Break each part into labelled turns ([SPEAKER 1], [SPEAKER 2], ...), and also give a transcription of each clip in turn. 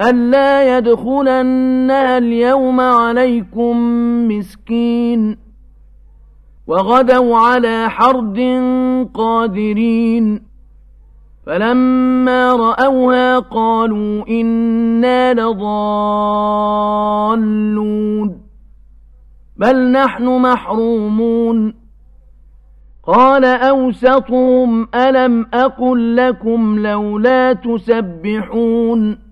[SPEAKER 1] ألا يدخلنها اليوم عليكم مسكين وغدوا على حرد قادرين فلما رأوها قالوا إنا لضالون بل نحن محرومون قال أوسطهم ألم أقل لكم لولا تسبحون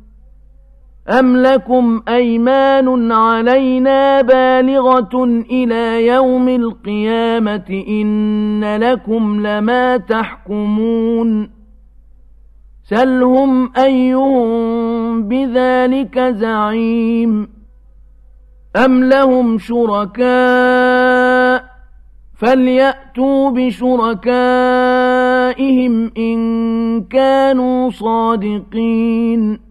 [SPEAKER 1] أم لكم أيمان علينا بالغة إلى يوم القيامة إن لكم لما تحكمون سلهم أيهم بذلك زعيم أم لهم شركاء فليأتوا بشركائهم إن كانوا صادقين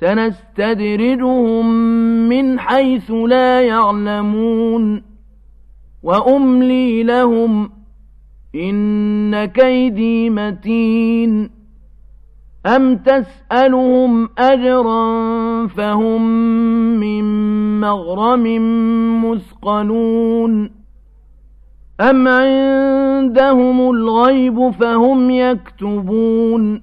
[SPEAKER 1] سنستدرجهم من حيث لا يعلمون وأملي لهم إن كيدي متين أم تسألهم أجرا فهم من مغرم مثقلون أم عندهم الغيب فهم يكتبون